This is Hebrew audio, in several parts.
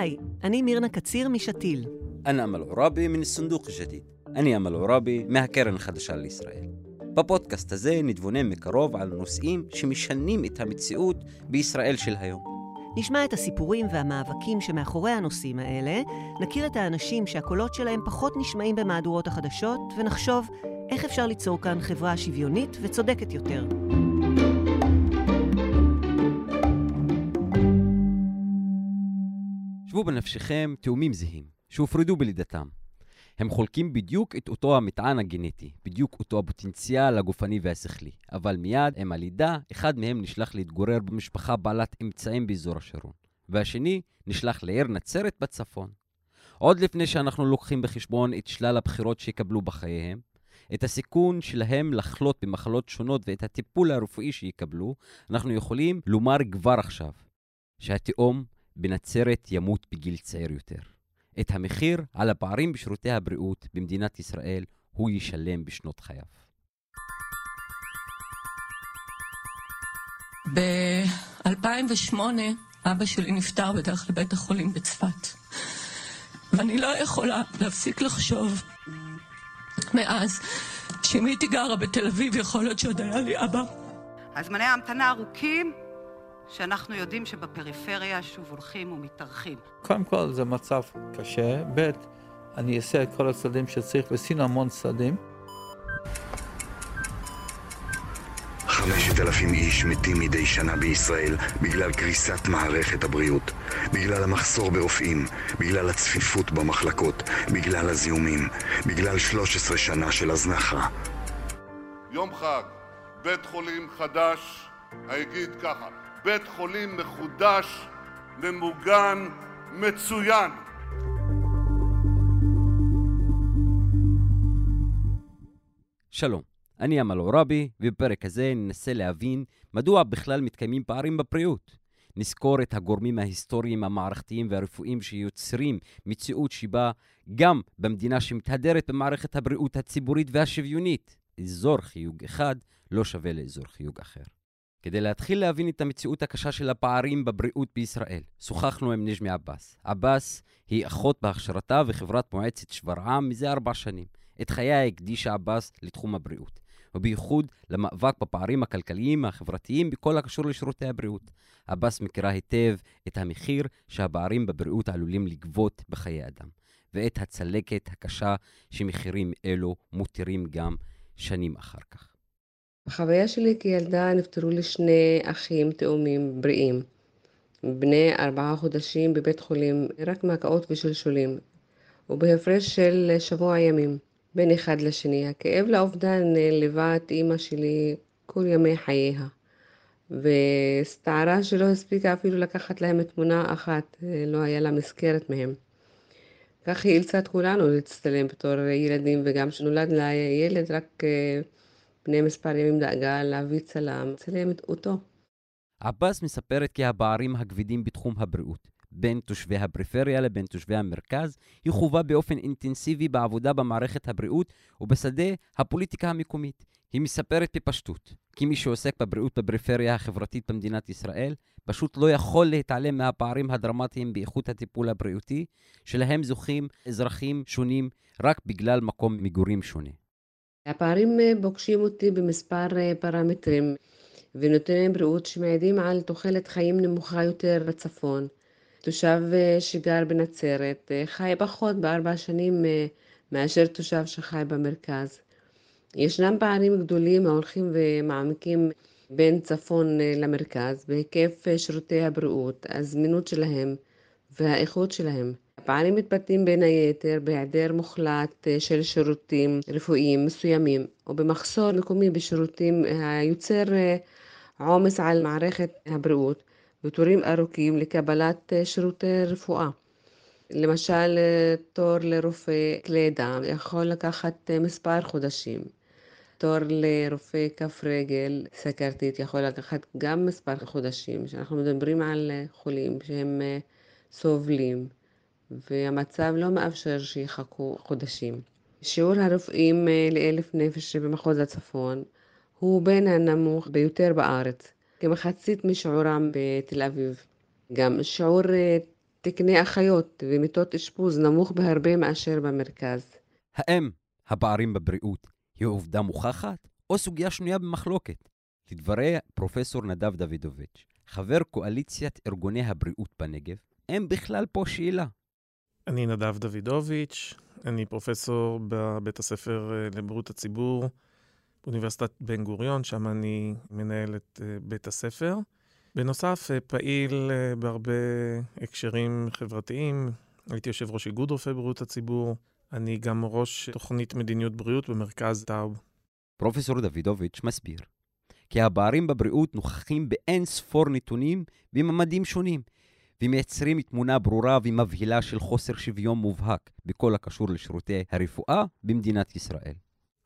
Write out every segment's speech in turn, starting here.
היי, אני מירנה קציר משתיל. אני אמל עוראבי מן הסונדוק השתיל. אני אמל עוראבי מהקרן החדשה לישראל. בפודקאסט הזה נתבונן מקרוב על נושאים שמשנים את המציאות בישראל של היום. נשמע את הסיפורים והמאבקים שמאחורי הנושאים האלה, נכיר את האנשים שהקולות שלהם פחות נשמעים במהדורות החדשות, ונחשוב איך אפשר ליצור כאן חברה שוויונית וצודקת יותר. שוו בנפשכם תאומים זהים, שהופרדו בלידתם. הם חולקים בדיוק את אותו המטען הגנטי, בדיוק אותו הפוטנציאל הגופני והשכלי, אבל מיד עם הלידה, אחד מהם נשלח להתגורר במשפחה בעלת אמצעים באזור השרון, והשני נשלח לעיר נצרת בצפון. עוד לפני שאנחנו לוקחים בחשבון את שלל הבחירות שיקבלו בחייהם, את הסיכון שלהם לחלות במחלות שונות ואת הטיפול הרפואי שיקבלו, אנחנו יכולים לומר כבר עכשיו שהתאום בנצרת ימות בגיל צעיר יותר. את המחיר על הפערים בשירותי הבריאות במדינת ישראל הוא ישלם בשנות חייו. ב-2008 אבא שלי נפטר בדרך לבית החולים בצפת. ואני לא יכולה להפסיק לחשוב מאז שאם הייתי גרה בתל אביב, יכול להיות שעוד היה לי אבא. הזמני ההמתנה ארוכים, שאנחנו יודעים שבפריפריה שוב הולכים ומתארכים. קודם כל זה מצב קשה, ב', אני אעשה את כל הצעדים שצריך, ועשינו המון צעדים. חמשת אלפים איש מתים מדי שנה בישראל בגלל קריסת מערכת הבריאות, בגלל המחסור ברופאים, בגלל הצפיפות במחלקות, בגלל הזיהומים, בגלל 13 שנה של הזנחה. יום חג, בית חולים חדש, אגיד ככה, בית חולים מחודש, ממוגן, מצוין. שלום, אני אמל עוראבי, ובפרק הזה ננסה להבין מדוע בכלל מתקיימים פערים בבריאות. נזכור את הגורמים ההיסטוריים, המערכתיים והרפואיים שיוצרים מציאות שבה גם במדינה שמתהדרת במערכת הבריאות הציבורית והשוויונית, אזור חיוג אחד לא שווה לאזור חיוג אחר. כדי להתחיל להבין את המציאות הקשה של הפערים בבריאות בישראל, שוחחנו עם נג'מי עבאס. עבאס היא אחות בהכשרתה וחברת מועצת שברעם מזה ארבע שנים. את חייה הקדישה עבאס לתחום הבריאות, ובייחוד למאבק בפערים הכלכליים החברתיים בכל הקשור לשירותי הבריאות. עבאס מכירה היטב את המחיר שהפערים בבריאות עלולים לגבות בחיי אדם, ואת הצלקת הקשה שמחירים אלו מותירים גם שנים אחר כך. בחוויה שלי כילדה נפטרו לי שני אחים תאומים בריאים, בני ארבעה חודשים בבית חולים רק מהקאות ושלשולים, ובהפרש של שבוע ימים, בין אחד לשני. הכאב לאובדן ליווה את אימא שלי כל ימי חייה, והסתערה שלא הספיקה אפילו לקחת להם תמונה אחת, לא היה לה מזכרת מהם. כך היא אילצה את כולנו להצטלם בתור ילדים, וגם כשנולד לה ילד רק לפני מספר ימים דאגה להביא צלם, צלם אותו. עבאס מספרת כי הפערים הכבדים בתחום הבריאות בין תושבי הפריפריה לבין תושבי המרכז היא חובה באופן אינטנסיבי בעבודה במערכת הבריאות ובשדה הפוליטיקה המקומית. היא מספרת בפשטות כי מי שעוסק בבריאות בפריפריה החברתית במדינת ישראל פשוט לא יכול להתעלם מהפערים הדרמטיים באיכות הטיפול הבריאותי שלהם זוכים אזרחים שונים רק בגלל מקום מגורים שונה. הפערים פוגשים אותי במספר פרמטרים ונתוני בריאות שמעידים על תוחלת חיים נמוכה יותר בצפון. תושב שגר בנצרת חי פחות בארבע שנים מאשר תושב שחי במרכז. ישנם פערים גדולים ההולכים ומעמיקים בין צפון למרכז בהיקף שירותי הבריאות, הזמינות שלהם והאיכות שלהם. הפערים מתבטאים בין היתר בהיעדר מוחלט של שירותים רפואיים מסוימים או במחסור מקומי בשירותים היוצר עומס על מערכת הבריאות ותורים ארוכים לקבלת שירותי רפואה. למשל, תור לרופא כלי דם יכול לקחת מספר חודשים. תור לרופא כף רגל סכרתית יכול לקחת גם מספר חודשים, שאנחנו מדברים על חולים שהם סובלים, והמצב לא מאפשר שיחכו חודשים. שיעור הרופאים לאלף נפש במחוז הצפון הוא בין הנמוך ביותר בארץ, כמחצית משיעורם בתל אביב. גם שיעור תקני אחיות ומיטות אשפוז נמוך בהרבה מאשר במרכז. האם הפערים בבריאות היא עובדה מוכחת או סוגיה שנויה במחלוקת? לדברי פרופסור נדב דוידוביץ', חבר קואליציית ארגוני הבריאות בנגב, אין בכלל פה שאלה. אני נדב דוידוביץ', אני פרופסור בבית הספר אה, לבריאות הציבור באוניברסיטת בן גוריון, שם אני מנהל את אה, בית הספר. בנוסף, אה, פעיל בהרבה הקשרים חברתיים. הייתי יושב ראש איגוד רופאי בריאות הציבור. אני גם ראש תוכנית מדיניות בריאות במרכז טאוב. פרופסור דוידוביץ' מסביר כי הפערים בבריאות נוכחים באין ספור נתונים בממדים שונים, ומייצרים תמונה ברורה ומבהילה של חוסר שוויון מובהק בכל הקשור לשירותי הרפואה במדינת ישראל.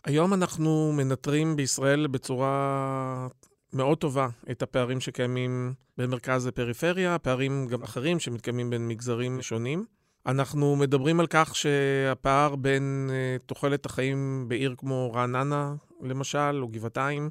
היום אנחנו מנטרים בישראל בצורה מאוד טובה את הפערים שקיימים בין מרכז לפריפריה, פערים גם אחרים שמתקיימים בין מגזרים שונים. אנחנו מדברים על כך שהפער בין uh, תוחלת החיים בעיר כמו רעננה, למשל, או גבעתיים,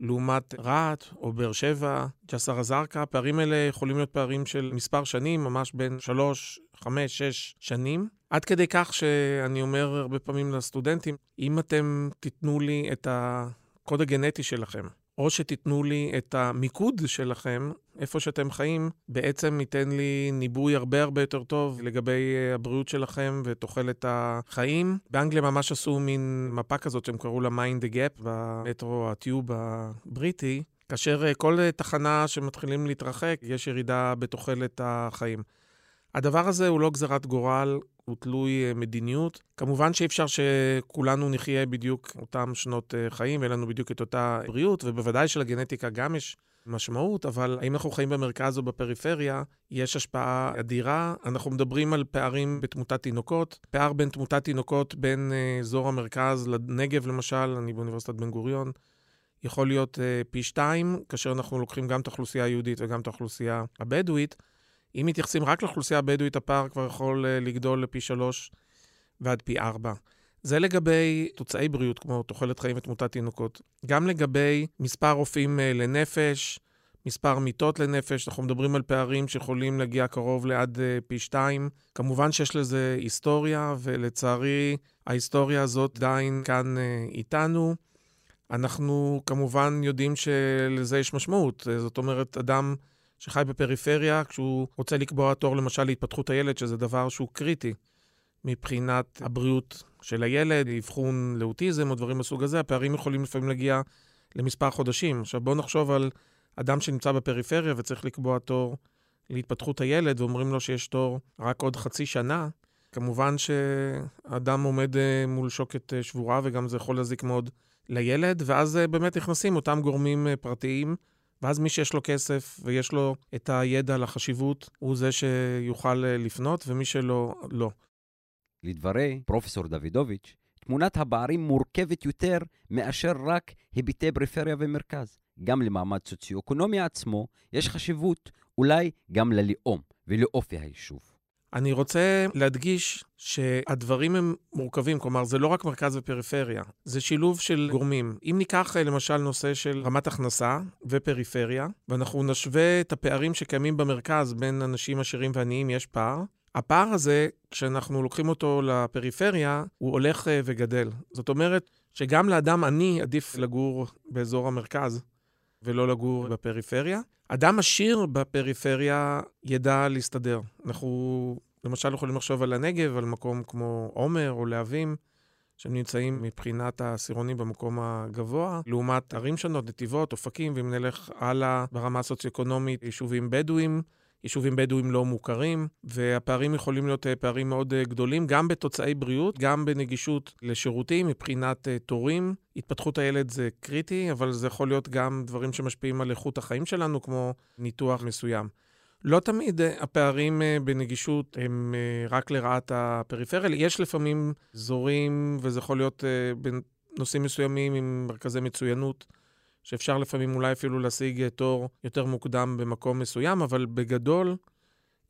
לעומת רהט או באר שבע, ג'סר א-זרקא, הפערים האלה יכולים להיות פערים של מספר שנים, ממש בין שלוש, חמש, שש שנים. עד כדי כך שאני אומר הרבה פעמים לסטודנטים, אם אתם תיתנו לי את הקוד הגנטי שלכם, או שתיתנו לי את המיקוד שלכם, איפה שאתם חיים, בעצם ייתן לי ניבוי הרבה הרבה יותר טוב לגבי אה, הבריאות שלכם ותוחלת החיים. באנגליה ממש עשו מין מפה כזאת שהם קראו לה Mind the Gap במטרו הטיוב הבריטי, כאשר אה, כל אה, תחנה שמתחילים להתרחק, יש ירידה בתוחלת החיים. הדבר הזה הוא לא גזרת גורל, הוא תלוי אה, מדיניות. כמובן שאי אפשר שכולנו נחיה בדיוק אותם שנות אה, חיים, ואין לנו בדיוק את אותה בריאות, ובוודאי שלגנטיקה גם יש משמעות, אבל האם אנחנו חיים במרכז או בפריפריה, יש השפעה אדירה. אנחנו מדברים על פערים בתמותת תינוקות, פער בין תמותת תינוקות בין אה, אזור המרכז לנגב, למשל, אני באוניברסיטת בן גוריון, יכול להיות פי שתיים, כאשר אנחנו לוקחים גם את האוכלוסייה היהודית וגם את האוכלוסייה הבדואית. אם מתייחסים רק לאוכלוסייה הבדואית, הפער כבר יכול אה, לגדול לפי שלוש ועד פי ארבע. זה לגבי תוצאי בריאות, כמו תוחלת חיים ותמותת תינוקות. גם לגבי מספר רופאים אה, לנפש, מספר מיטות לנפש, אנחנו מדברים על פערים שיכולים להגיע קרוב לעד אה, פי שתיים. כמובן שיש לזה היסטוריה, ולצערי ההיסטוריה הזאת עדיין כאן איתנו. אנחנו כמובן יודעים שלזה יש משמעות. זאת אומרת, אדם שחי בפריפריה, כשהוא רוצה לקבוע תור למשל להתפתחות הילד, שזה דבר שהוא קריטי מבחינת הבריאות של הילד, אבחון לאוטיזם או דברים מסוג הזה, הפערים יכולים לפעמים להגיע למספר חודשים. עכשיו בואו נחשוב על אדם שנמצא בפריפריה וצריך לקבוע תור להתפתחות הילד, ואומרים לו שיש תור רק עוד חצי שנה. כמובן שאדם עומד אה, מול שוקת אה, שבורה, וגם זה יכול להזיק מאוד לילד, ואז אה, באמת נכנסים אותם גורמים פרטיים ואז מי שיש לו כסף ויש לו את הידע על החשיבות, הוא זה שיוכל אה, לפנות, ומי שלא, לא. לדברי פרופסור דוידוביץ', תמונת הפערים מורכבת יותר מאשר רק היבטי פריפריה ומרכז. גם למעמד סוציו-אקונומי עצמו יש חשיבות, אולי גם ללאום ולאופי היישוב. אני רוצה להדגיש שהדברים הם מורכבים, כלומר, זה לא רק מרכז ופריפריה, זה שילוב של גורמים. אם ניקח אה, למשל נושא של רמת הכנסה ופריפריה, ואנחנו נשווה את הפערים שקיימים במרכז בין אנשים עשירים ועניים, יש פער. הפער הזה, כשאנחנו לוקחים אותו לפריפריה, הוא הולך אה, וגדל. זאת אומרת שגם לאדם עני עדיף לגור באזור המרכז ולא לגור בפריפריה. אדם עשיר בפריפריה ידע להסתדר. אנחנו למשל יכולים לחשוב על הנגב, על מקום כמו עומר או להבים, שהם נמצאים מבחינת העשירונים במקום הגבוה, לעומת ערים שונות, נתיבות, אופקים, ואם נלך הלאה ברמה הסוציו-אקונומית, יישובים בדואים. יישובים בדואים לא מוכרים, והפערים יכולים להיות אה, פערים מאוד אה, גדולים, גם בתוצאי בריאות, גם בנגישות לשירותים, מבחינת אה, תורים. התפתחות הילד זה קריטי, אבל זה יכול להיות גם דברים שמשפיעים על איכות החיים שלנו, כמו ניתוח מסוים. לא תמיד הפערים בנגישות הם רק לרעת הפריפריה, יש לפעמים אזורים, וזה יכול להיות בנושאים מסוימים עם מרכזי מצוינות. שאפשר לפעמים אולי אפילו להשיג תור יותר מוקדם במקום מסוים, אבל בגדול,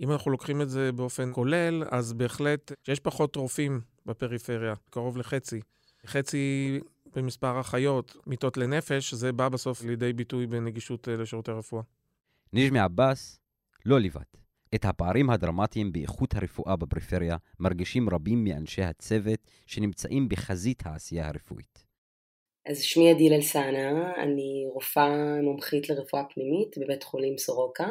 אם אנחנו לוקחים את זה באופן כולל, אז בהחלט יש פחות רופאים בפריפריה, קרוב לחצי. חצי במספר אחיות, מיטות לנפש, זה בא בסוף לידי ביטוי בנגישות אה, לשירותי רפואה. נג'מי עבאס לא לבד. את הפערים הדרמטיים באיכות הרפואה בפריפריה מרגישים רבים מאנשי הצוות שנמצאים בחזית העשייה הרפואית. אז שמי עדיל אלסאנה, אני רופאה מומחית לרפואה פנימית בבית חולים סורוקה,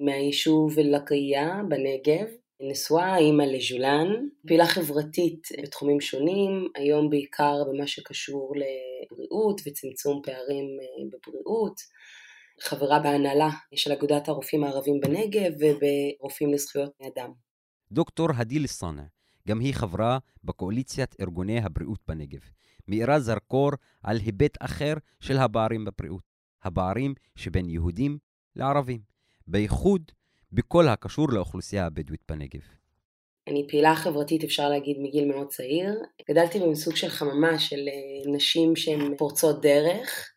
מהיישוב לקיה בנגב, נשואה, אימא לז'ולן, פעילה חברתית בתחומים שונים, היום בעיקר במה שקשור לבריאות וצמצום פערים אה, בבריאות, חברה בהנהלה של אגודת הרופאים הערבים בנגב וברופאים לזכויות אדם. דוקטור הדיל סאנע, גם היא חברה בקואליציית ארגוני הבריאות בנגב, מאירה זרקור על היבט אחר של הפערים בבריאות, הפערים שבין יהודים לערבים, בייחוד בכל הקשור לאוכלוסייה הבדואית בנגב. אני פעילה חברתית, אפשר להגיד, מגיל מאוד צעיר. גדלתי בסוג של חממה של אה, נשים שהן פורצות דרך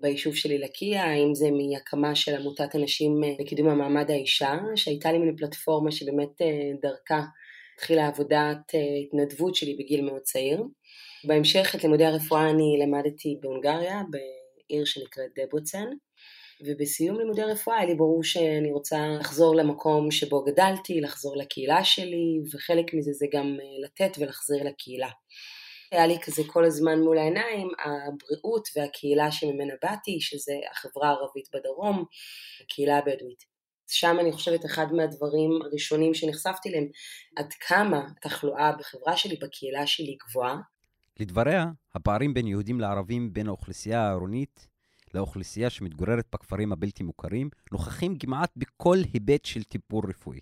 ביישוב שלי לקיה, אם זה מהקמה של עמותת הנשים אה, לקידום המעמד האישה, שהייתה לי מין פלטפורמה שבאמת אה, דרכה התחילה עבודת התנדבות שלי בגיל מאוד צעיר. בהמשך את לימודי הרפואה אני למדתי בהונגריה, בעיר שנקראת דבוצן. ובסיום לימודי הרפואה היה לי ברור שאני רוצה לחזור למקום שבו גדלתי, לחזור לקהילה שלי, וחלק מזה זה גם אה, לתת ולהחזיר לקהילה. היה לי כזה כל הזמן מול העיניים, הבריאות והקהילה שממנה באתי, שזה החברה הערבית בדרום, הקהילה הבדואית. שם אני חושבת אחד מהדברים הראשונים שנחשפתי להם, עד כמה התחלואה בחברה שלי, בקהילה שלי גבוהה. לדבריה, הפערים בין יהודים לערבים בין האוכלוסייה העירונית לאוכלוסייה שמתגוררת בכפרים הבלתי מוכרים, נוכחים כמעט בכל היבט של טיפול רפואי.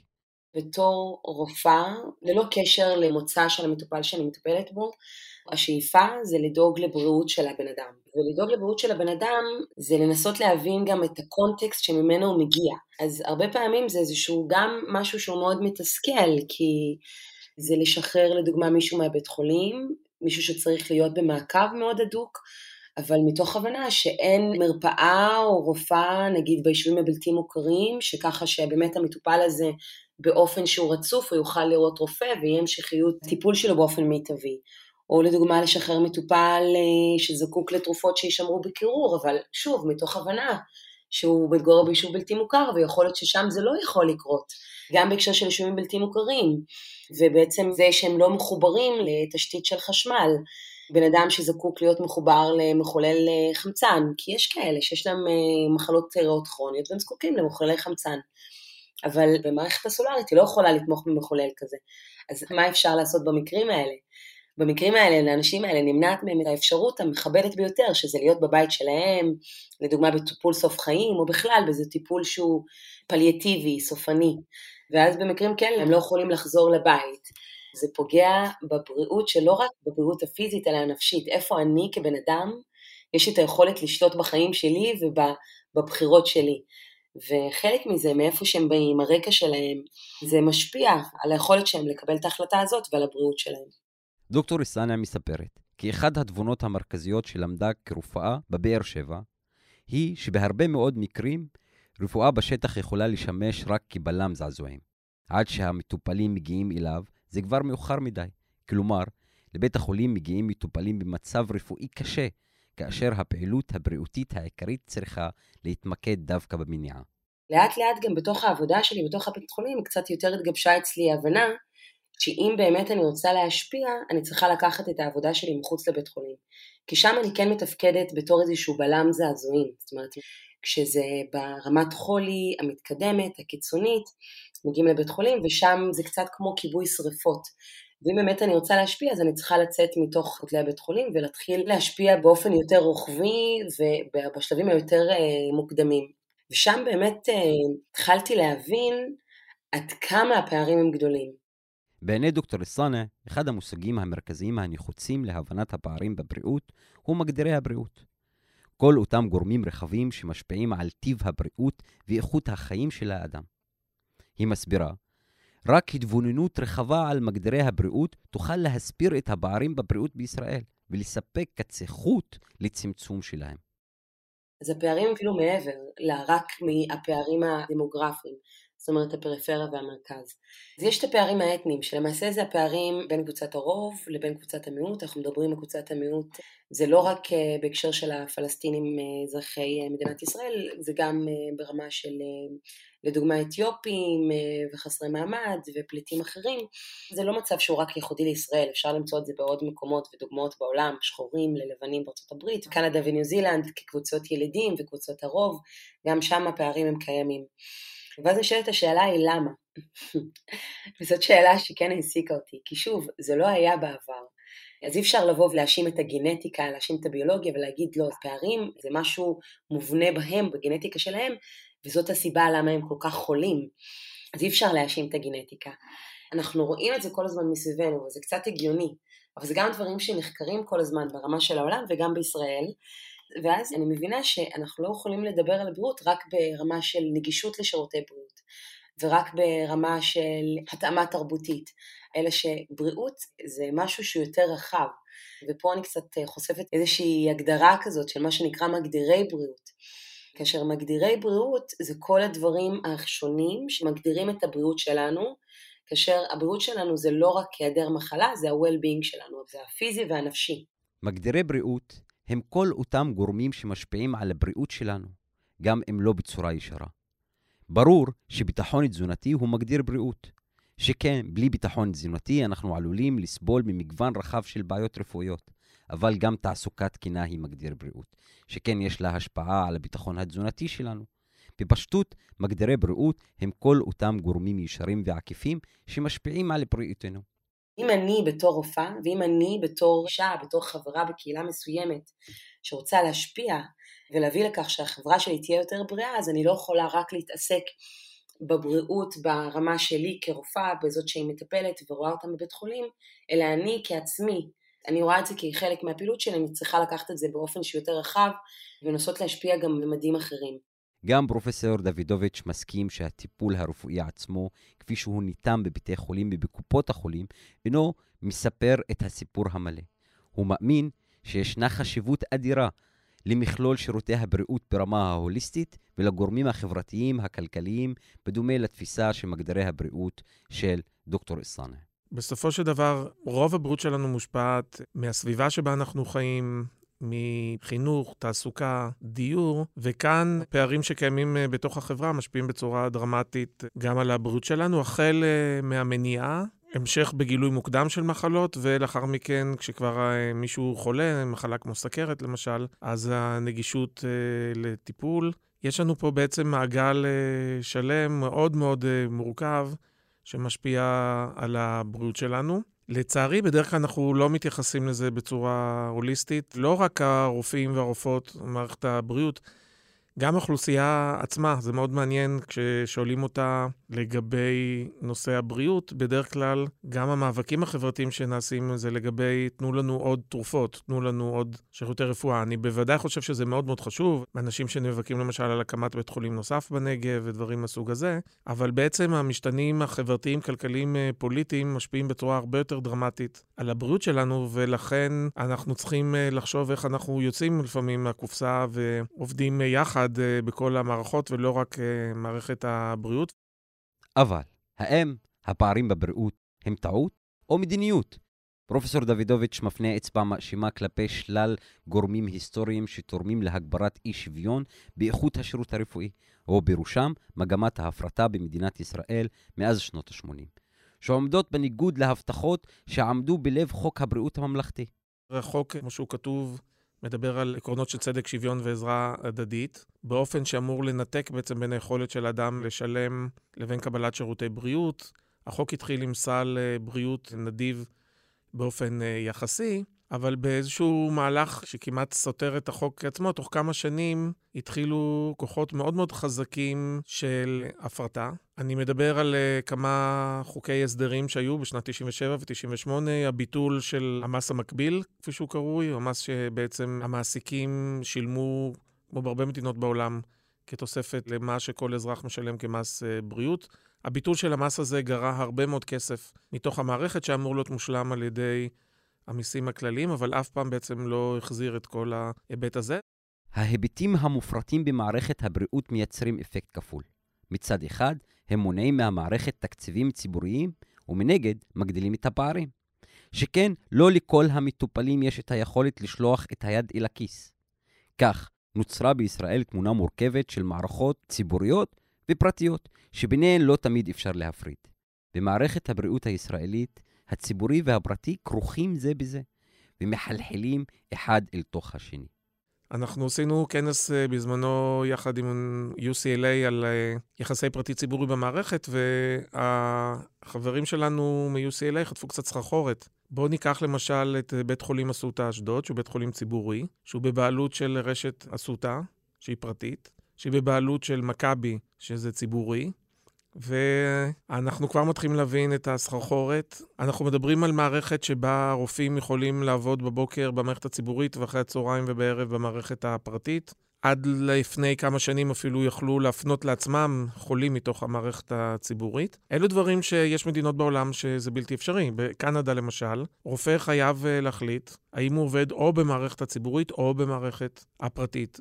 בתור רופאה, ללא קשר למוצא של המטופל שאני מטפלת בו, השאיפה זה לדאוג לבריאות של הבן אדם. ולדאוג לבריאות של הבן אדם זה לנסות להבין גם את הקונטקסט שממנו הוא מגיע. אז הרבה פעמים זה איזשהו גם משהו שהוא מאוד מתסכל, כי זה לשחרר לדוגמה מישהו מהבית חולים, מישהו שצריך להיות במעקב מאוד הדוק, אבל מתוך הבנה שאין מרפאה או רופאה, נגיד ביישובים הבלתי מוכרים, שככה שבאמת המטופל הזה באופן שהוא רצוף, הוא יוכל לראות רופא ויהיה המשכיות טיפול שלו באופן מיטבי. או לדוגמה לשחרר מטופל אה, שזקוק לתרופות שישמרו בקירור, אבל שוב, מתוך הבנה שהוא מתגורר ביישוב בלתי מוכר, ויכול להיות ששם זה לא יכול לקרות, גם בהקשר של יישובים בלתי מוכרים, ובעצם זה שהם לא מחוברים לתשתית של חשמל, בן אדם שזקוק להיות מחובר למחולל אה, חמצן, כי יש כאלה שיש להם אה, מחלות ריאות כרוניות והם זקוקים למחוללי חמצן. אבל במערכת הסולארית היא לא יכולה לתמוך במחולל כזה. אז מה אפשר לעשות במקרים האלה? במקרים האלה, לאנשים האלה נמנעת מהם את האפשרות המכבדת ביותר, שזה להיות בבית שלהם, לדוגמה בטיפול סוף חיים, או בכלל באיזה טיפול שהוא פליאטיבי, סופני. ואז במקרים כאלה הם לא יכולים לחזור לבית. זה פוגע בבריאות שלא רק בבריאות הפיזית אלא הנפשית, איפה אני כבן אדם יש את היכולת לשלוט בחיים שלי ובבחירות שלי. וחלק מזה, מאיפה שהם באים, הרקע שלהם, זה משפיע על היכולת שלהם לקבל את ההחלטה הזאת ועל הבריאות שלהם. דוקטור איסניה מספרת כי אחת התבונות המרכזיות שלמדה כרופאה בבאר שבע היא שבהרבה מאוד מקרים רפואה בשטח יכולה לשמש רק כבלם זעזועים. עד שהמטופלים מגיעים אליו, זה כבר מאוחר מדי. כלומר, לבית החולים מגיעים מטופלים במצב רפואי קשה, כאשר הפעילות הבריאותית העיקרית צריכה להתמקד דווקא במניעה. לאט לאט גם בתוך העבודה שלי, בתוך הבית חולים, קצת יותר התגבשה אצלי הבנה שאם באמת אני רוצה להשפיע, אני צריכה לקחת את העבודה שלי מחוץ לבית חולים. כי שם אני כן מתפקדת בתור איזשהו בלם זעזועים. זאת אומרת, כשזה ברמת חולי המתקדמת, הקיצונית, מגיעים לבית חולים ושם זה קצת כמו כיבוי שריפות. ואם באמת אני רוצה להשפיע אז אני צריכה לצאת מתוך כותלי הבית חולים ולהתחיל להשפיע באופן יותר רוחבי ובשלבים היותר אה, מוקדמים. ושם באמת אה, התחלתי להבין עד כמה הפערים הם גדולים. בעיני דוקטור סאנה, אחד המושגים המרכזיים הנחוצים להבנת הפערים בבריאות הוא מגדירי הבריאות. כל אותם גורמים רחבים שמשפיעים על טיב הבריאות ואיכות החיים של האדם. היא מסבירה, רק התבוננות רחבה על מגדירי הבריאות תוכל להסביר את הפערים בבריאות בישראל ולספק קצה חוט לצמצום שלהם. אז הפערים אפילו מעבר לרק מהפערים הדמוגרפיים. זאת אומרת הפריפריה והמרכז. אז יש את הפערים האתניים, שלמעשה זה הפערים בין קבוצת הרוב לבין קבוצת המיעוט, אנחנו מדברים על קבוצת המיעוט, זה לא רק אה, בהקשר של הפלסטינים אה, אזרחי אה, מדינת ישראל, זה גם ברמה של לדוגמה אתיופים וחסרי מעמד ופליטים אחרים, זה לא מצב שהוא רק ייחודי לישראל, אפשר למצוא את זה בעוד מקומות ודוגמאות בעולם, שחורים ללבנים בארצות הברית, קנדה וניו זילנד כקבוצות ילידים וקבוצות הרוב, גם שם הפערים הם קיימים. ואז נשאלת השאלה היא למה? וזאת שאלה שכן העסיקה אותי, כי שוב, זה לא היה בעבר. אז אי אפשר לבוא ולהאשים את הגנטיקה, להאשים את הביולוגיה ולהגיד לא, פערים זה משהו מובנה בהם, בגנטיקה שלהם, וזאת הסיבה למה הם כל כך חולים. אז אי אפשר להאשים את הגנטיקה. אנחנו רואים את זה כל הזמן מסביבנו, וזה קצת הגיוני, אבל זה גם דברים שנחקרים כל הזמן ברמה של העולם וגם בישראל, ואז אני מבינה שאנחנו לא יכולים לדבר על הבריאות רק ברמה של נגישות לשירותי בריאות, ורק ברמה של התאמה תרבותית, אלא שבריאות זה משהו שהוא יותר רחב, ופה אני קצת חושפת איזושהי הגדרה כזאת של מה שנקרא מגדירי בריאות. כאשר מגדירי בריאות זה כל הדברים השונים שמגדירים את הבריאות שלנו, כאשר הבריאות שלנו זה לא רק היעדר מחלה, זה ה-well-being שלנו, זה הפיזי והנפשי. מגדירי בריאות הם כל אותם גורמים שמשפיעים על הבריאות שלנו, גם אם לא בצורה ישרה. ברור שביטחון תזונתי הוא מגדיר בריאות, שכן, בלי ביטחון תזונתי אנחנו עלולים לסבול ממגוון רחב של בעיות רפואיות, אבל גם תעסוקה תקינה היא מגדיר בריאות, שכן יש לה השפעה על הביטחון התזונתי שלנו. בפשטות, מגדירי בריאות הם כל אותם גורמים ישרים ועקיפים שמשפיעים על בריאותנו. אם אני בתור רופאה, ואם אני בתור אישה, בתור חברה בקהילה מסוימת שרוצה להשפיע ולהביא לכך שהחברה שלי תהיה יותר בריאה, אז אני לא יכולה רק להתעסק בבריאות ברמה שלי כרופאה, בזאת שהיא מטפלת ורואה אותם בבית חולים, אלא אני כעצמי, אני רואה את זה כחלק מהפעילות שלי, אני צריכה לקחת את זה באופן שהוא יותר רחב ולנסות להשפיע גם בממדים אחרים. גם פרופסור דוידוביץ' מסכים שהטיפול הרפואי עצמו, כפי שהוא ניתן בבתי חולים ובקופות החולים, אינו מספר את הסיפור המלא. הוא מאמין שישנה חשיבות אדירה למכלול שירותי הבריאות ברמה ההוליסטית ולגורמים החברתיים הכלכליים, בדומה לתפיסה של מגדרי הבריאות של דוקטור איסאנה. בסופו של דבר, רוב הבריאות שלנו מושפעת מהסביבה שבה אנחנו חיים, מחינוך, תעסוקה, דיור, וכאן פערים שקיימים אה, בתוך החברה משפיעים בצורה דרמטית גם על הבריאות שלנו, החל אה, מהמניעה. המשך בגילוי מוקדם של מחלות, ולאחר מכן, כשכבר אה, מישהו חולה, מחלה כמו סכרת למשל, אז הנגישות לטיפול. יש לנו פה בעצם מעגל שלם מאוד מאוד מורכב, שמשפיע על הבריאות שלנו. לצערי, בדרך כלל אנחנו לא מתייחסים לזה בצורה הוליסטית. לא רק הרופאים והרופאות במערכת הבריאות, גם האוכלוסייה עצמה, זה מאוד מעניין כששואלים אותה לגבי נושא הבריאות, בדרך כלל גם המאבקים החברתיים שנעשים זה לגבי תנו לנו עוד תרופות, תנו לנו עוד שירותי רפואה. אני בוודאי חושב שזה מאוד מאוד חשוב, אנשים שנאבקים למשל על הקמת בית חולים נוסף בנגב ודברים מהסוג הזה, אבל בעצם המשתנים החברתיים, כלכליים, אה, פוליטיים משפיעים בצורה הרבה יותר דרמטית על הבריאות שלנו, ולכן אנחנו צריכים אה, לחשוב איך אנחנו יוצאים לפעמים מהקופסה ועובדים אה, יחד. בכל המערכות ולא רק מערכת הבריאות. אבל האם הפערים בבריאות הם טעות או מדיניות? פרופסור דוידוביץ' מפנה אצבע מאשימה כלפי שלל גורמים היסטוריים שתורמים להגברת אי שוויון באיכות השירות הרפואי, או בראשם מגמת ההפרטה במדינת ישראל מאז שנות ה-80, שעומדות בניגוד להבטחות שעמדו בלב חוק הבריאות הממלכתי. החוק, כמו שהוא כתוב, מדבר על עקרונות של צדק, שוויון ועזרה הדדית, באופן שאמור לנתק בעצם בין היכולת של אדם לשלם לבין קבלת שירותי בריאות. החוק התחיל עם סל אה, בריאות נדיב באופן אה, יחסי, אבל באיזשהו מהלך שכמעט סותר את החוק עצמו, תוך כמה שנים התחילו כוחות מאוד מאוד חזקים של הפרטה. אני מדבר על uh, כמה חוקי הסדרים שהיו בשנת 97 ו-98, הביטול של המס המקביל, כפי שהוא קרוי, המס שבעצם המעסיקים שילמו, כמו בהרבה מדינות בעולם, כתוספת למה שכל אזרח משלם כמס uh, בריאות. הביטול של המס הזה גרע הרבה מאוד כסף מתוך המערכת שאמור להיות מושלם על ידי המיסים הכלליים, אבל אף פעם בעצם לא החזיר את כל ההיבט הזה. ההיבטים המופרטים במערכת הבריאות מייצרים אפקט כפול. מצד אחד, הם מונעים מהמערכת תקציבים ציבוריים, ומנגד, מגדילים את הפערים. שכן, לא לכל המטופלים יש את היכולת לשלוח את היד אל הכיס. כך, נוצרה בישראל תמונה מורכבת של מערכות ציבוריות ופרטיות, שביניהן לא תמיד אפשר להפריד. במערכת הבריאות הישראלית, הציבורי והפרטי כרוכים זה בזה, ומחלחלים אחד אל תוך השני. אנחנו עשינו כנס אה, בזמנו יחד עם UCLA על אה, יחסי פרטי-ציבורי במערכת, והחברים שלנו מ-UCLA חטפו קצת סחרחורת. בואו ניקח למשל את בית חולים אסותא אשדוד, שהוא בית חולים ציבורי, שהוא בבעלות של רשת אסותא, שהיא פרטית, שהיא בבעלות של מכבי, שזה ציבורי, ואנחנו כבר מתחילים להבין את הסחרחורת. אנחנו מדברים על מערכת שבה רופאים יכולים לעבוד בבוקר במערכת הציבורית ואחרי הצהריים ובערב במערכת הפרטית. עד לפני כמה שנים אפילו יכלו להפנות לעצמם חולים מתוך המערכת הציבורית. אלו דברים שיש מדינות בעולם שזה בלתי אפשרי. בקנדה למשל, רופא חייב אה, להחליט האם הוא עובד או במערכת הציבורית או במערכת הפרטית.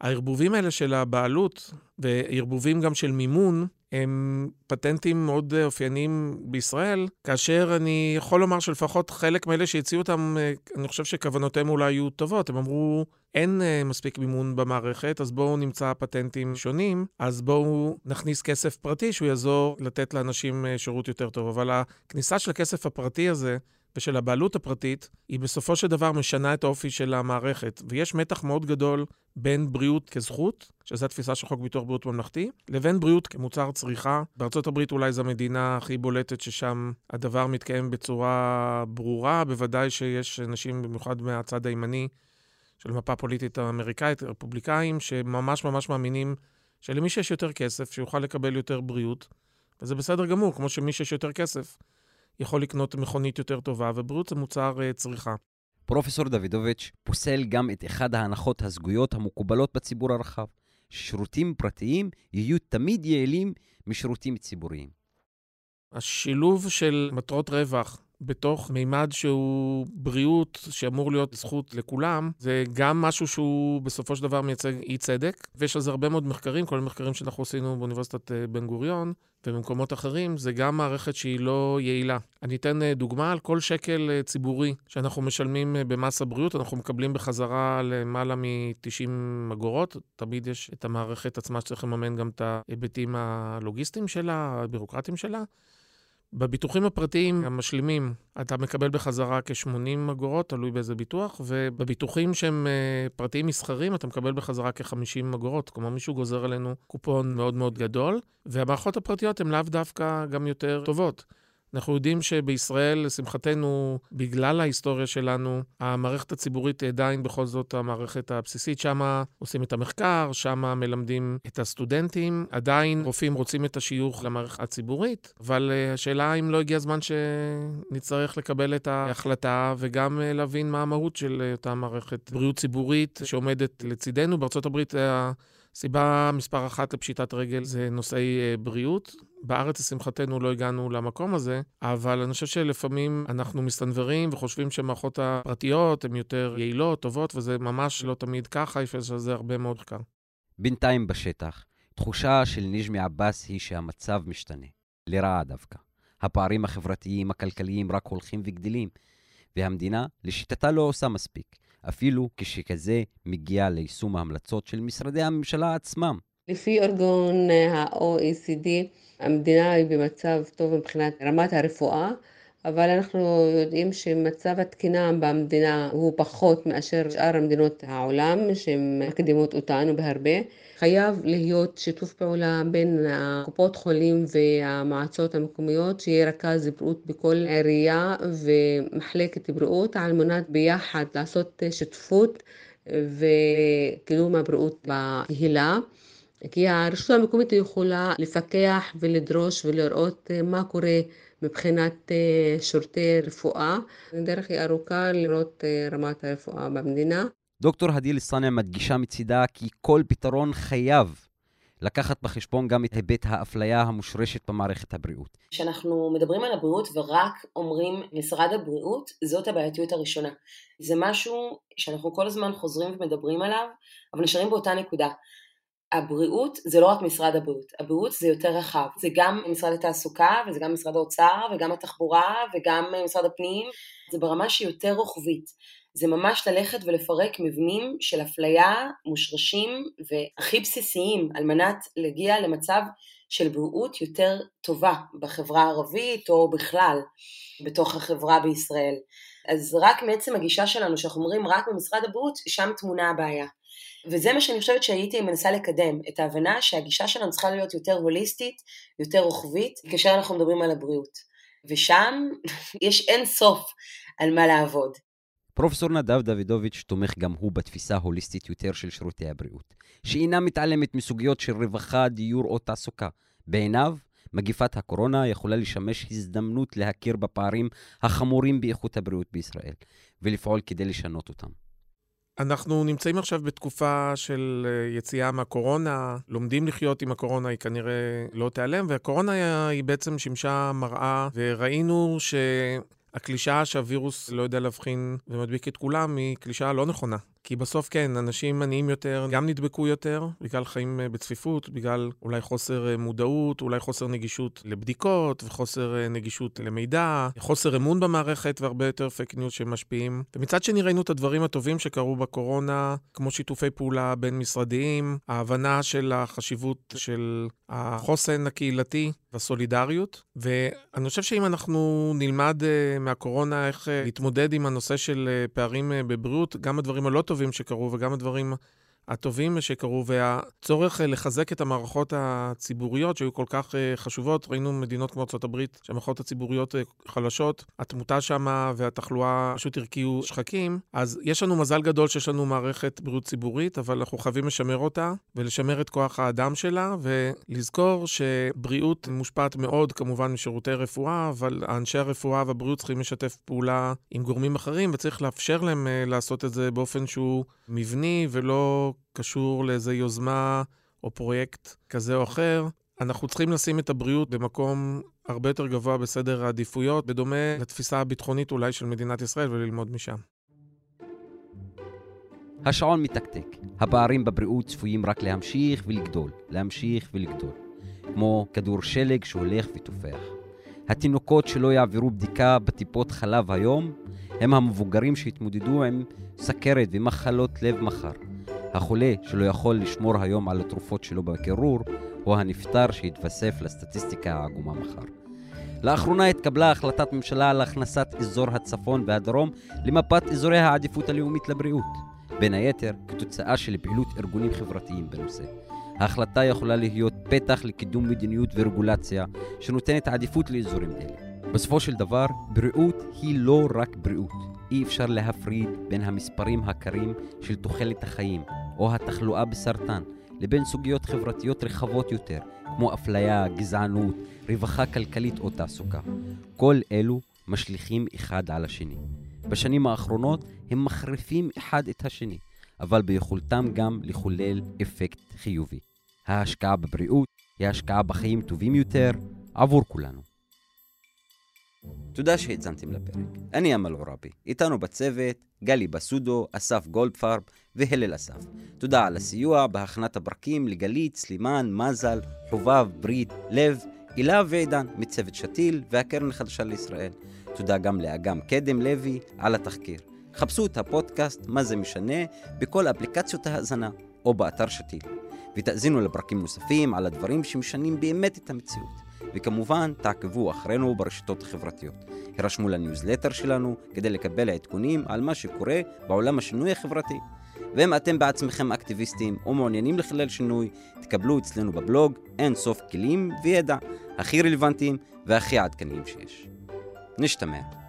הערבובים האלה של הבעלות וערבובים גם של מימון, הם פטנטים מאוד אופייניים בישראל, כאשר אני יכול לומר שלפחות חלק מאלה שהציעו אותם, אני חושב שכוונותיהם אולי היו טובות. הם אמרו, אין אה, מספיק מימון במערכת, אז בואו נמצא פטנטים שונים, אז בואו נכניס כסף פרטי שהוא יעזור לתת לאנשים אה, שירות יותר טוב. אבל הכניסה של הכסף הפרטי הזה, ושל הבעלות הפרטית, היא בסופו של דבר משנה את האופי של המערכת. ויש מתח מאוד גדול בין בריאות כזכות, שזו התפיסה של חוק ביטוח בריאות ממלכתי, לבין בריאות כמוצר צריכה. בארצות הברית אולי זו המדינה הכי בולטת ששם הדבר מתקיים בצורה ברורה. בוודאי שיש אנשים, במיוחד מהצד הימני של המפה הפוליטית האמריקאית, רפובליקאים, שממש ממש מאמינים שלמי שיש יותר כסף, שיוכל לקבל יותר בריאות. וזה בסדר גמור, כמו שמי שיש יותר כסף יכול לקנות מכונית יותר טובה, ובריאות זה מוצר uh, צריכה. פרופסור דוידוביץ' פוסל גם את אחד ההנחות הסגויות המקובלות בציבור הרחב, ששירותים פרטיים יהיו תמיד יעילים משירותים ציבוריים. השילוב של מטרות רווח בתוך מימד שהוא בריאות, שאמור להיות זכות לכולם, זה גם משהו שהוא בסופו של דבר מייצג אי צדק, ויש על זה הרבה מאוד מחקרים, כל המחקרים שאנחנו עשינו באוניברסיטת אה, בן גוריון ובמקומות אחרים, זה גם מערכת שהיא לא יעילה. אני אתן אה, דוגמה על כל שקל אה, ציבורי שאנחנו משלמים במס הבריאות, אנחנו מקבלים בחזרה למעלה מ-90 אגורות. תמיד יש את המערכת עצמה שצריך לממן גם את ההיבטים הלוגיסטיים שלה, הבירוקרטיים שלה. בביטוחים הפרטיים המשלימים, אתה מקבל בחזרה כ-80 אגורות, תלוי באיזה ביטוח, ובביטוחים שהם uh, פרטיים מסחרים, אתה מקבל בחזרה כ-50 אגורות. כלומר, מישהו גוזר עלינו קופון מאוד מאוד גדול, והמערכות הפרטיות הן לאו דווקא גם יותר טובות. אנחנו יודעים שבישראל, לשמחתנו, בגלל ההיסטוריה שלנו, המערכת הציבורית היא עדיין בכל זאת המערכת הבסיסית. שם עושים את המחקר, שם מלמדים את הסטודנטים. עדיין רופאים רוצים את השיוך למערכת הציבורית, אבל אה, השאלה אם לא הגיע הזמן שנצטרך לקבל את ההחלטה וגם אה, להבין מה המהות של אה, אותה מערכת בריאות ציבורית שעומדת לצידנו. בארצות הברית סיבה מספר אחת לפשיטת רגל זה נושאי אה, בריאות. בארץ, לשמחתנו, לא הגענו למקום הזה, אבל אני חושב שלפעמים אנחנו מסתנוורים וחושבים שהמערכות הפרטיות הן יותר יעילות, טובות, וזה ממש לא תמיד ככה, יש לזה הרבה מאוד מחקר. בינתיים בשטח, תחושה של ניג'מי עבאס היא שהמצב משתנה, לרעה דווקא. הפערים החברתיים, הכלכליים רק הולכים וגדלים, והמדינה, לשיטתה, לא עושה מספיק. אפילו כשכזה מגיע ליישום ההמלצות של משרדי הממשלה עצמם. לפי ארגון ה-OECD, המדינה היא במצב טוב מבחינת רמת הרפואה, אבל אנחנו יודעים שמצב התקינה במדינה הוא פחות מאשר שאר המדינות העולם שמקדימות אותנו בהרבה. חייב להיות שיתוף פעולה בין קופות חולים והמועצות המקומיות, שיהיה רכז בריאות בכל עירייה ומחלקת בריאות על מנת ביחד לעשות שותפות וקידום הבריאות בקהילה. כי הרשות המקומית יכולה לפקח ולדרוש ולראות מה קורה מבחינת שירותי רפואה. הדרך היא ארוכה לראות רמת הרפואה במדינה. דוקטור הדיל סאנע מדגישה מצידה כי כל פתרון חייב לקחת בחשבון גם את היבט האפליה המושרשת במערכת הבריאות. כשאנחנו מדברים על הבריאות ורק אומרים משרד הבריאות, זאת הבעייתיות הראשונה. זה משהו שאנחנו כל הזמן חוזרים ומדברים עליו, אבל נשארים באותה נקודה. הבריאות זה לא רק משרד הבריאות, הבריאות זה יותר רחב, זה גם משרד התעסוקה וזה גם משרד האוצר וגם התחבורה וגם משרד הפנים, זה ברמה שהיא יותר רוחבית. זה ממש ללכת ולפרק מבנים של אפליה מושרשים והכי בסיסיים על מנת להגיע למצב של בריאות יותר טובה בחברה הערבית או בכלל בתוך החברה בישראל. אז רק מעצם הגישה שלנו שאנחנו אומרים רק במשרד הבריאות, שם טמונה הבעיה. וזה מה שאני חושבת שהייתי מנסה לקדם, את ההבנה שהגישה שלנו צריכה להיות יותר הוליסטית, יותר רוחבית, כאשר אנחנו מדברים על הבריאות. ושם יש אין סוף על מה לעבוד. פרופסור נדב דוידוביץ' תומך גם הוא בתפיסה הוליסטית יותר של שירותי הבריאות, שאינה מתעלמת מסוגיות של רווחה, דיור או תעסוקה. בעיניו, מגיפת הקורונה יכולה לשמש הזדמנות להכיר בפערים החמורים באיכות הבריאות בישראל, ולפעול כדי לשנות אותם. אנחנו נמצאים עכשיו בתקופה של אה, יציאה מהקורונה, לומדים לחיות עם הקורונה, היא כנראה לא תיעלם, והקורונה היא בעצם שימשה מראה, וראינו ש... הקלישאה שהווירוס לא יודע להבחין ומדביק את כולם היא קלישאה לא נכונה. כי בסוף כן, אנשים עניים יותר גם נדבקו יותר, בגלל חיים אה, בצפיפות, בגלל אולי חוסר אה, מודעות, אולי חוסר נגישות לבדיקות וחוסר אה, נגישות למידע, חוסר אמון במערכת והרבה יותר fake news שמשפיעים. ומצד שני ראינו את הדברים הטובים שקרו בקורונה, כמו שיתופי פעולה בין משרדיים, ההבנה של החשיבות של החוסן הקהילתי והסולידריות. ואני חושב שאם אנחנו נלמד מהקורונה איך להתמודד עם הנושא של פערים בבריאות, גם הדברים הלא הטובים שקרו וגם הדברים הטובים שקרו, והצורך אה, לחזק את המערכות הציבוריות שהיו כל כך אה, חשובות. ראינו מדינות כמו ארה"ב שהמערכות הציבוריות אה, חלשות, התמותה שם והתחלואה פשוט הרקיעו שחקים. אז יש לנו מזל גדול שיש לנו מערכת בריאות ציבורית, אבל אנחנו חייבים לשמר אותה ולשמר את כוח האדם שלה, ולזכור שבריאות מושפעת מאוד כמובן משירותי רפואה, אבל אנשי הרפואה והבריאות צריכים לשתף פעולה עם גורמים אחרים, וצריך לאפשר להם לעשות את זה באופן שהוא מבני ולא קשור לאיזו יוזמה או פרויקט כזה או אחר. אנחנו צריכים לשים את הבריאות במקום הרבה יותר גבוה בסדר העדיפויות, בדומה לתפיסה הביטחונית אולי של מדינת ישראל וללמוד משם. השעון מתקתק. הפערים בבריאות צפויים רק להמשיך ולגדול, להמשיך ולגדול. כמו כדור שלג שהולך ותופח. התינוקות שלא יעברו בדיקה בטיפות חלב היום, הם המבוגרים שהתמודדו עם סכרת ומחלות לב מחר. החולה שלא יכול לשמור היום על התרופות שלו בקירור, הוא הנפטר שהתווסף לסטטיסטיקה העגומה מחר. לאחרונה התקבלה החלטת ממשלה על הכנסת אזור הצפון והדרום למפת אזורי העדיפות הלאומית לבריאות, בין היתר כתוצאה של פעילות ארגונים חברתיים בנושא. ההחלטה יכולה להיות פתח לקידום מדיניות ורגולציה שנותנת עדיפות לאזורים אלה. בסופו של דבר, בריאות היא לא רק בריאות. אי אפשר להפריד בין המספרים הקרים של תוחלת החיים או התחלואה בסרטן לבין סוגיות חברתיות רחבות יותר, כמו אפליה, גזענות, רווחה כלכלית או תעסוקה. כל אלו משליכים אחד על השני. בשנים האחרונות הם מחריפים אחד את השני, אבל ביכולתם גם לחולל אפקט חיובי. ההשקעה בבריאות היא השקעה בחיים טובים יותר עבור כולנו. תודה שהאזנתם לפרק. אני אמל עורבי, איתנו בצוות גלי בסודו, אסף גולדפרב והלל אסף. תודה על הסיוע בהכנת הפרקים לגלית, סלימאן, מזל, חובב, ברית, לב, הילה ועידן מצוות שתיל והקרן החדשה לישראל. תודה גם לאגם קדם לוי על התחקיר. חפשו את הפודקאסט מה זה משנה בכל אפליקציות ההאזנה או באתר שתיל. ותאזינו לפרקים נוספים על הדברים שמשנים באמת את המציאות. וכמובן, תעקבו אחרינו ברשתות החברתיות. הרשמו לניוזלטר שלנו כדי לקבל עדכונים על מה שקורה בעולם השינוי החברתי. ואם אתם בעצמכם אקטיביסטים או מעוניינים לחולל שינוי, תקבלו אצלנו בבלוג אין סוף כלים וידע הכי רלוונטיים והכי עדכניים שיש. נשתמע.